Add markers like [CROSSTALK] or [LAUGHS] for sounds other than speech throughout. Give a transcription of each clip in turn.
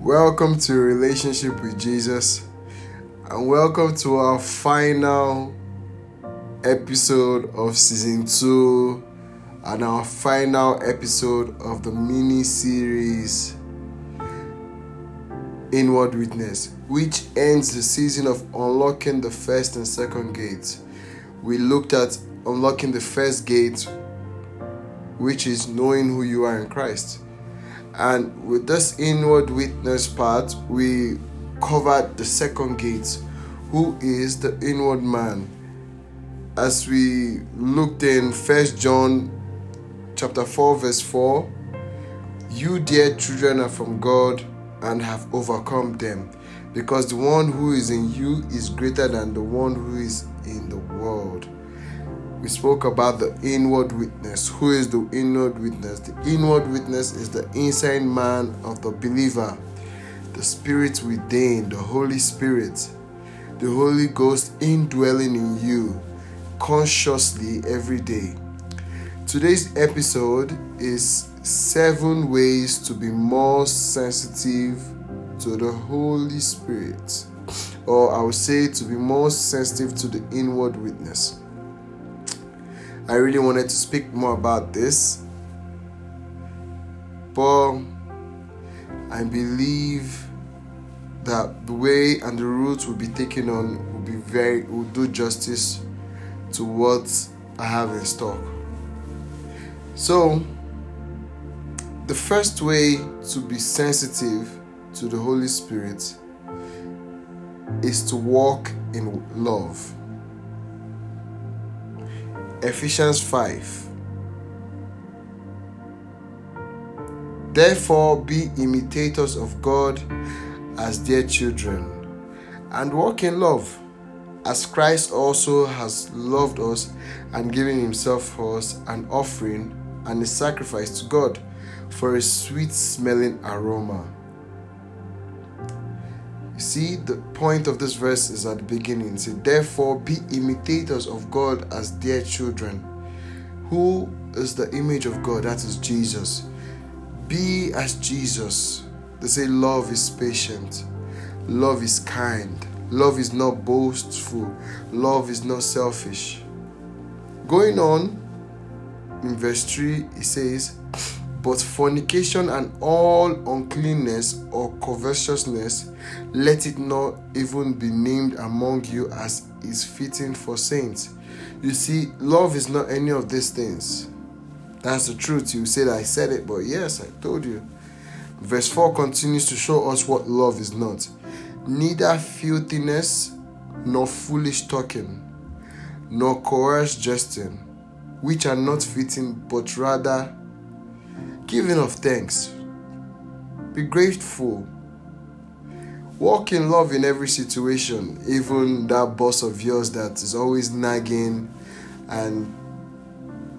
Welcome to Relationship with Jesus, and welcome to our final episode of season two and our final episode of the mini series Inward Witness, which ends the season of unlocking the first and second gates. We looked at unlocking the first gate, which is knowing who you are in Christ. And with this inward witness part, we covered the second gate, who is the inward man. As we looked in First John chapter 4, verse 4, you dear children are from God and have overcome them, because the one who is in you is greater than the one who is in the world we spoke about the inward witness. Who is the inward witness? The inward witness is the inside man of the believer, the spirit within, the Holy Spirit, the Holy Ghost indwelling in you consciously every day. Today's episode is seven ways to be more sensitive to the Holy Spirit, or I would say to be more sensitive to the inward witness. I really wanted to speak more about this, but I believe that the way and the route will be taken on will be very will do justice to what I have in stock. So, the first way to be sensitive to the Holy Spirit is to walk in love. Ephesians 5. Therefore, be imitators of God as dear children, and walk in love, as Christ also has loved us and given himself for us an offering and a sacrifice to God for a sweet smelling aroma. See, the point of this verse is at the beginning. Say, therefore, be imitators of God as dear children. Who is the image of God? That is Jesus. Be as Jesus. They say, love is patient, love is kind, love is not boastful, love is not selfish. Going on in verse 3, it says, but fornication and all uncleanness or covetousness, let it not even be named among you as is fitting for saints. You see, love is not any of these things. That's the truth. You said I said it, but yes, I told you. Verse 4 continues to show us what love is not neither filthiness, nor foolish talking, nor coarse jesting, which are not fitting, but rather giving of thanks. Be grateful. Walk in love in every situation, even that boss of yours that is always nagging and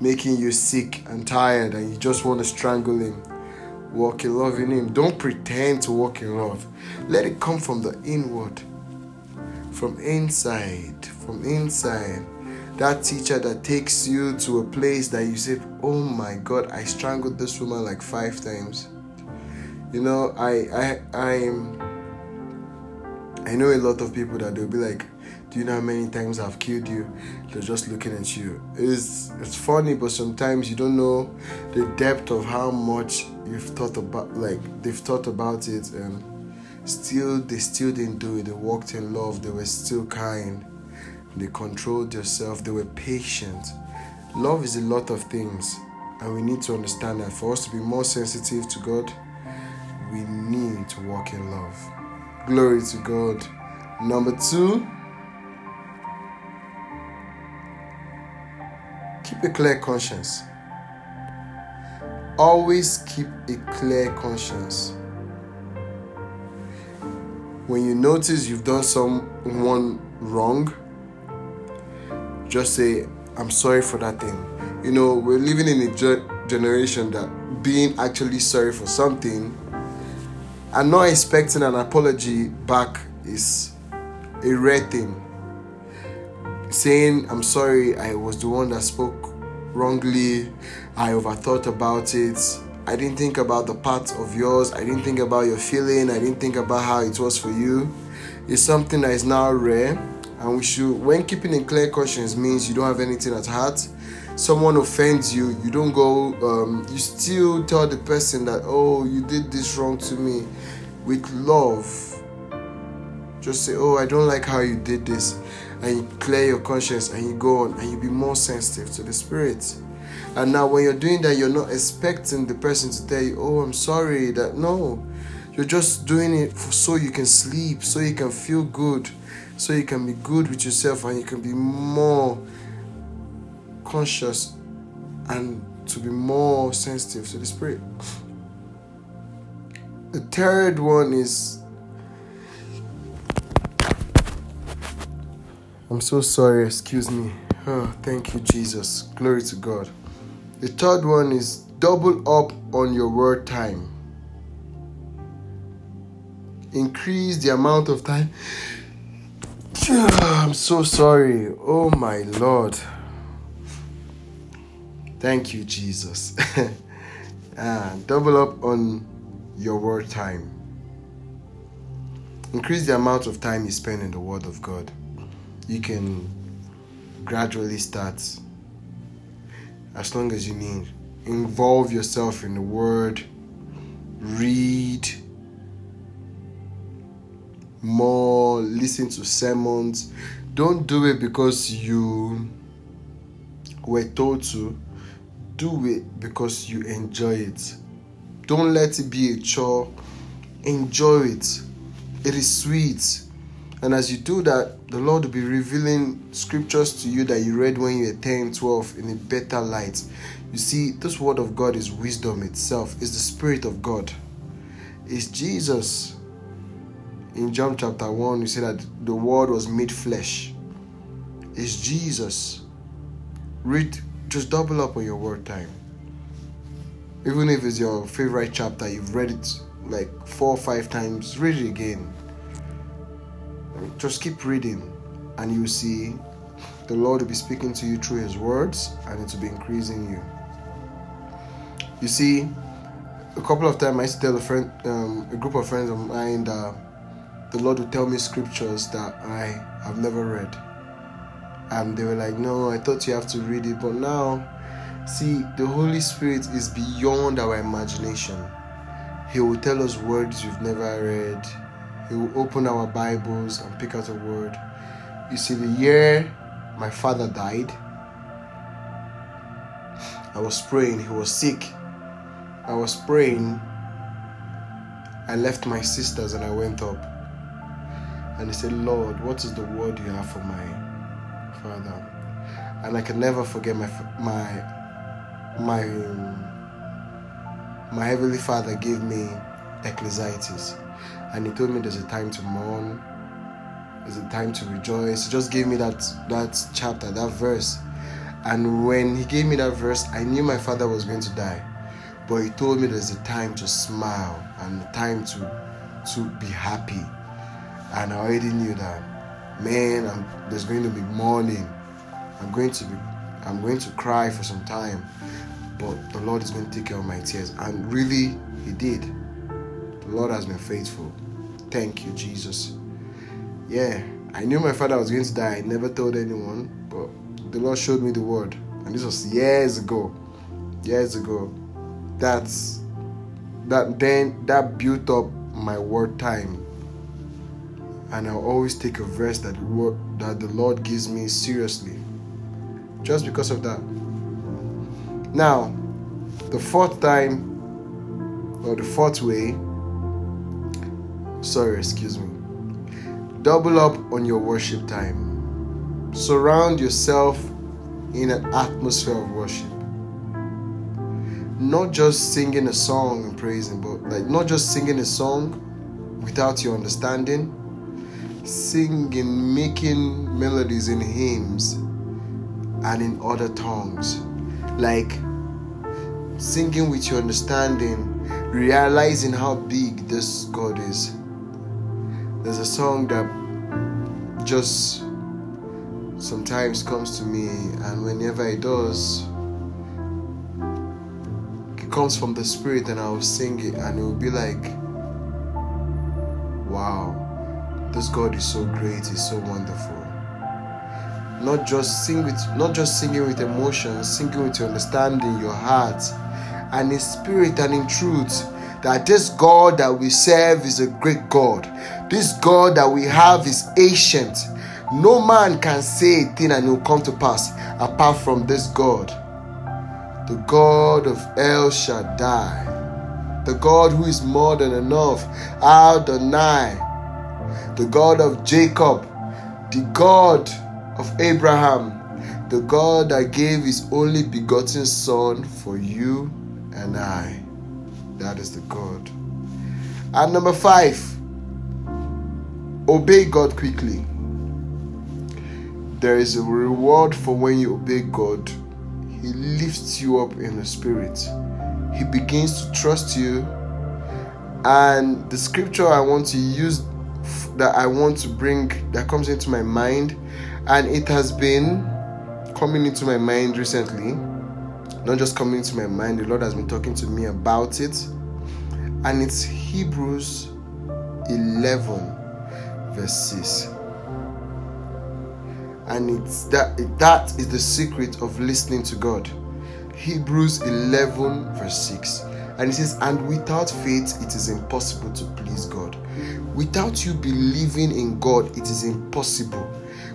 making you sick and tired and you just want to strangle him. Walk in love in him. Don't pretend to walk in love. Let it come from the inward, from inside, from inside that teacher that takes you to a place that you say, "Oh my God, I strangled this woman like five times." You know, I I I'm I know a lot of people that they'll be like, "Do you know how many times I've killed you?" They're just looking at you. It's it's funny, but sometimes you don't know the depth of how much you've thought about. Like they've thought about it, and still they still didn't do it. They walked in love. They were still kind they controlled themselves, they were patient. Love is a lot of things, and we need to understand that for us to be more sensitive to God, we need to walk in love. Glory to God. Number two, keep a clear conscience. Always keep a clear conscience. When you notice you've done someone wrong, just say, I'm sorry for that thing. You know, we're living in a ge- generation that being actually sorry for something and not expecting an apology back is a rare thing. Saying, I'm sorry, I was the one that spoke wrongly, I overthought about it, I didn't think about the part of yours. I didn't think about your feeling. I didn't think about how it was for you. It's something that is now rare, and we should. When keeping in clear conscience means you don't have anything at heart. Someone offends you, you don't go. Um, you still tell the person that, oh, you did this wrong to me, with love. Just say, oh, I don't like how you did this, and you clear your conscience, and you go on, and you be more sensitive to the spirit. And now, when you're doing that, you're not expecting the person to tell you, Oh, I'm sorry. That no, you're just doing it for, so you can sleep, so you can feel good, so you can be good with yourself, and you can be more conscious and to be more sensitive to the spirit. The third one is I'm so sorry, excuse me. Oh, thank you, Jesus. Glory to God. The third one is double up on your word time. Increase the amount of time. I'm so sorry. Oh my Lord. Thank you, Jesus. [LAUGHS] ah, double up on your word time. Increase the amount of time you spend in the Word of God. You can gradually start as long as you need. Involve yourself in the word, read more, listen to sermons. Don't do it because you were told to, do it because you enjoy it. Don't let it be a chore. Enjoy it. It is sweet. And as you do that, the Lord will be revealing scriptures to you that you read when you were 10, 12 in a better light. You see, this word of God is wisdom itself, is the Spirit of God. It's Jesus. In John chapter 1, you see that the word was made flesh. It's Jesus. Read, just double up on your word time. Even if it's your favorite chapter, you've read it like four or five times, read it again just keep reading, and you see the Lord will be speaking to you through His words, and it will be increasing you. You see, a couple of times I used to tell a friend, um, a group of friends of mine that the Lord would tell me scriptures that I have never read, and they were like, "No, I thought you have to read it," but now, see, the Holy Spirit is beyond our imagination. He will tell us words you've never read he will open our Bibles and pick out a word. You see, the year my father died, I was praying, he was sick. I was praying. I left my sisters and I went up. And he said, Lord, what is the word you have for my father? And I can never forget my my my my heavenly father gave me Ecclesiastes. And he told me there's a time to mourn there's a time to rejoice. He just gave me that that chapter that verse. And when he gave me that verse i knew my father was going to die. But he told me there's a time to smile and a time to to be happy and i already knew that man I'm, there's going to be mourning i'm going to be i'm going to cry for some time but the lord is going to take care of my tears and really he did the Lord has been faithful. Thank you, Jesus. Yeah, I knew my father was going to die. I never told anyone, but the Lord showed me the word. And this was years ago. Years ago. That's that then that built up my word time. And I'll always take a verse that that the Lord gives me seriously. Just because of that. Now, the fourth time or the fourth way Sorry, excuse me. Double up on your worship time. Surround yourself in an atmosphere of worship. Not just singing a song and praising, but like not just singing a song without your understanding. Singing, making melodies in hymns and in other tongues. Like singing with your understanding, realizing how big this God is there's a song that just sometimes comes to me, and whenever it does, it comes from the Spirit and I will sing it, and it will be like, wow, this God is so great, He's so wonderful. Not just sing with, not just singing with emotions, singing with your understanding, your heart, and in spirit and in truth. That this God that we serve is a great God. This God that we have is ancient. No man can say a thing and it will come to pass apart from this God. The God of El Shaddai. The God who is more than enough. Adonai. The God of Jacob. The God of Abraham. The God that gave his only begotten Son for you and I. That is the God. And number five, obey God quickly. There is a reward for when you obey God. He lifts you up in the spirit. He begins to trust you. And the scripture I want to use that I want to bring that comes into my mind, and it has been coming into my mind recently. Not just coming into my mind, the Lord has been talking to me about it. And it's Hebrews 11, verse 6 and it's that that is the secret of listening to God. Hebrews 11 verse 6. And it says, And without faith, it is impossible to please God. Without you believing in God, it is impossible.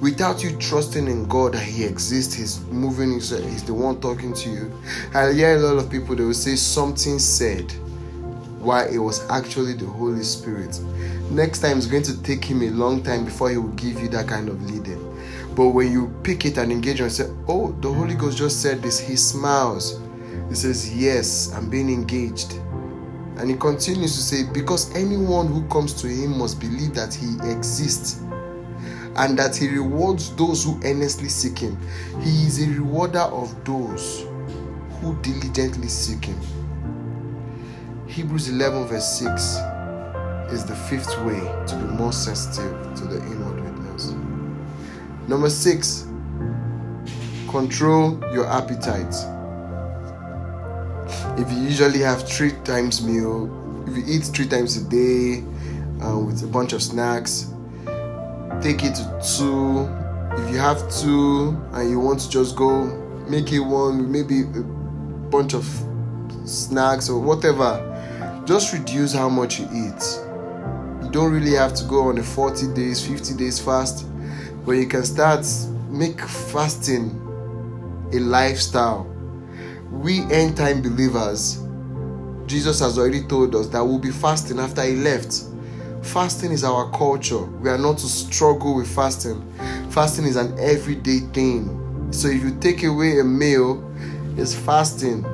Without you trusting in God that He exists, He's moving, He's, the one talking to you. I hear a lot of people, they will say something said, why it was actually the Holy Spirit. Next time, it's going to take Him a long time before He will give you that kind of leading. But when you pick it and engage and say, Oh, the Holy Ghost just said this, he smiles. He says, Yes, I'm being engaged. And he continues to say, Because anyone who comes to him must believe that he exists and that he rewards those who earnestly seek him. He is a rewarder of those who diligently seek him. Hebrews 11, verse 6 is the fifth way to be more sensitive to the inward witness. Number six, control your appetite. If you usually have three times meal, if you eat three times a day uh, with a bunch of snacks, take it to two. If you have two and you want to just go, make it one, maybe a bunch of snacks or whatever. Just reduce how much you eat. You don't really have to go on a 40 days, 50 days fast but you can start make fasting a lifestyle. We end time believers, Jesus has already told us that we'll be fasting after he left. Fasting is our culture. We are not to struggle with fasting. Fasting is an everyday thing. So if you take away a meal, it's fasting.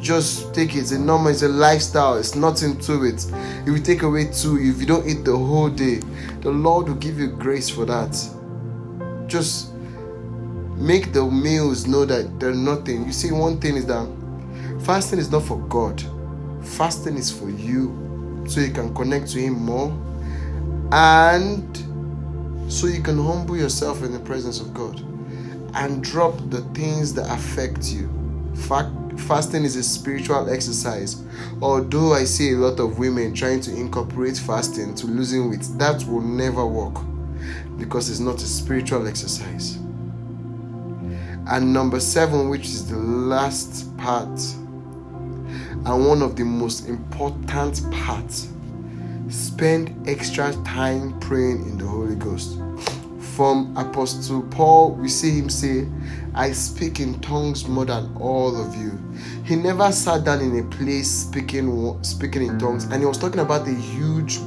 Just take it. It's a normal, it's a lifestyle. It's nothing to it. If you take away two, if you don't eat the whole day, the Lord will give you grace for that just make the meals know that they're nothing. You see, one thing is that fasting is not for God, fasting is for you so you can connect to Him more and so you can humble yourself in the presence of God and drop the things that affect you. Fasting is a spiritual exercise. Although I see a lot of women trying to incorporate fasting to losing weight, that will never work because it's not a spiritual exercise. And number seven, which is the last part, and one of the most important parts, spend extra time praying in the Holy Ghost. From Apostle Paul, we see him say, I speak in tongues more than all of you. He never sat down in a place speaking speaking in tongues, and he was talking about the huge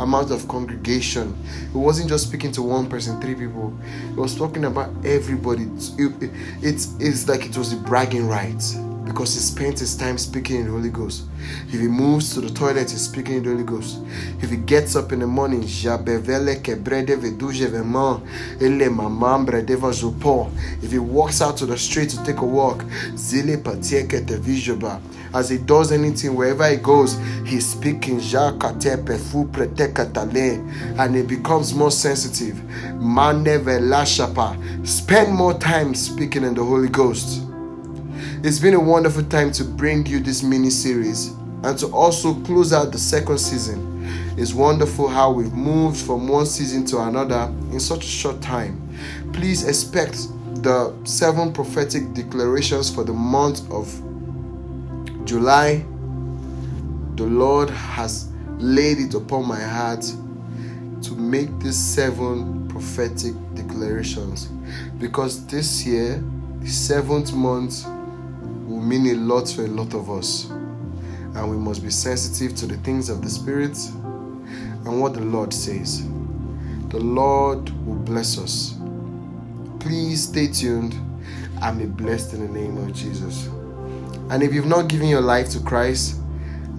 amount of congregation. He wasn't just speaking to one person, three people. He was talking about everybody. It, it, it's, it's like it was a bragging right because he spends his time speaking in the Holy Ghost. If he moves to the toilet, he's speaking in the Holy Ghost. If he gets up in the morning, if he walks out to the street to take a walk, as he does anything, wherever he goes, he's speaking and he becomes more sensitive. Spend more time speaking in the Holy Ghost. It's been a wonderful time to bring you this mini series and to also close out the second season. It's wonderful how we've moved from one season to another in such a short time. Please expect the seven prophetic declarations for the month of July. The Lord has laid it upon my heart to make these seven prophetic declarations because this year, the seventh month, mean a lot for a lot of us. And we must be sensitive to the things of the Spirit and what the Lord says. The Lord will bless us. Please stay tuned and be blessed in the name of Jesus. And if you've not given your life to Christ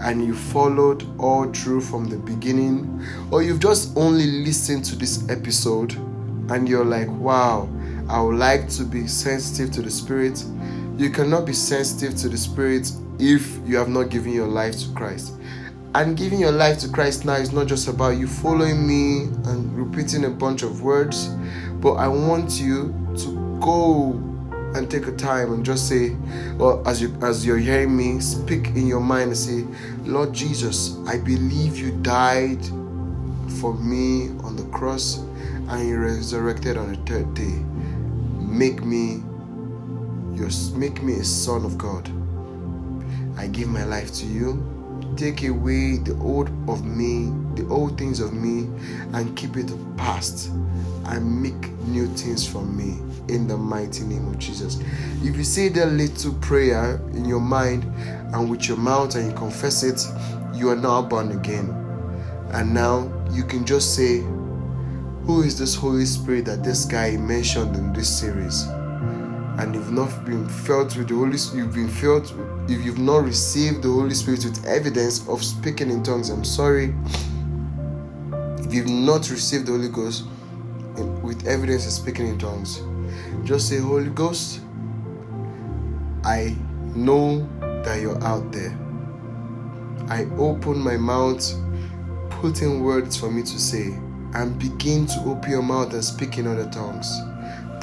and you followed all through from the beginning, or you've just only listened to this episode and you're like, wow, I would like to be sensitive to the Spirit, you cannot be sensitive to the Spirit if you have not given your life to Christ. And giving your life to Christ now is not just about you following me and repeating a bunch of words, but I want you to go and take a time and just say, or as you as you're hearing me, speak in your mind and say, Lord Jesus, I believe you died for me on the cross and you resurrected on the third day. Make me your make me a son of God. I give my life to you take away the old of me, the old things of me, and keep it past and make new things from me in the mighty name of Jesus. If you say that little prayer in your mind and with your mouth and you confess it, you are now born again. And now you can just say, Who is this Holy Spirit that this guy mentioned in this series? And you've not been filled with the Holy you've been filled if you've not received the Holy Spirit with evidence of speaking in tongues, I'm sorry. If you've not received the Holy Ghost with evidence of speaking in tongues, just say, Holy Ghost, I know that you're out there. I open my mouth, put in words for me to say, and begin to open your mouth and speak in other tongues.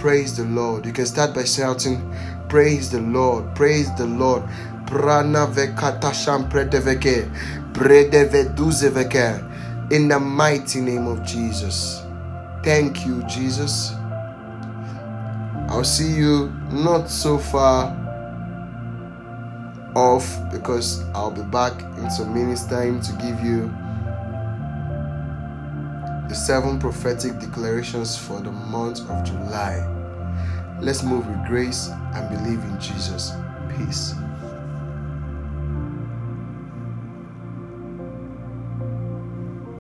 Praise the Lord. You can start by shouting, Praise the Lord, praise the Lord. Prana vekata shampredeveke, bredeveduzeveke. In the mighty name of Jesus. Thank you, Jesus. I'll see you not so far off because I'll be back in some minutes' time to give you the seven prophetic declarations for the month of July. Let's move with grace and believe in Jesus. Peace.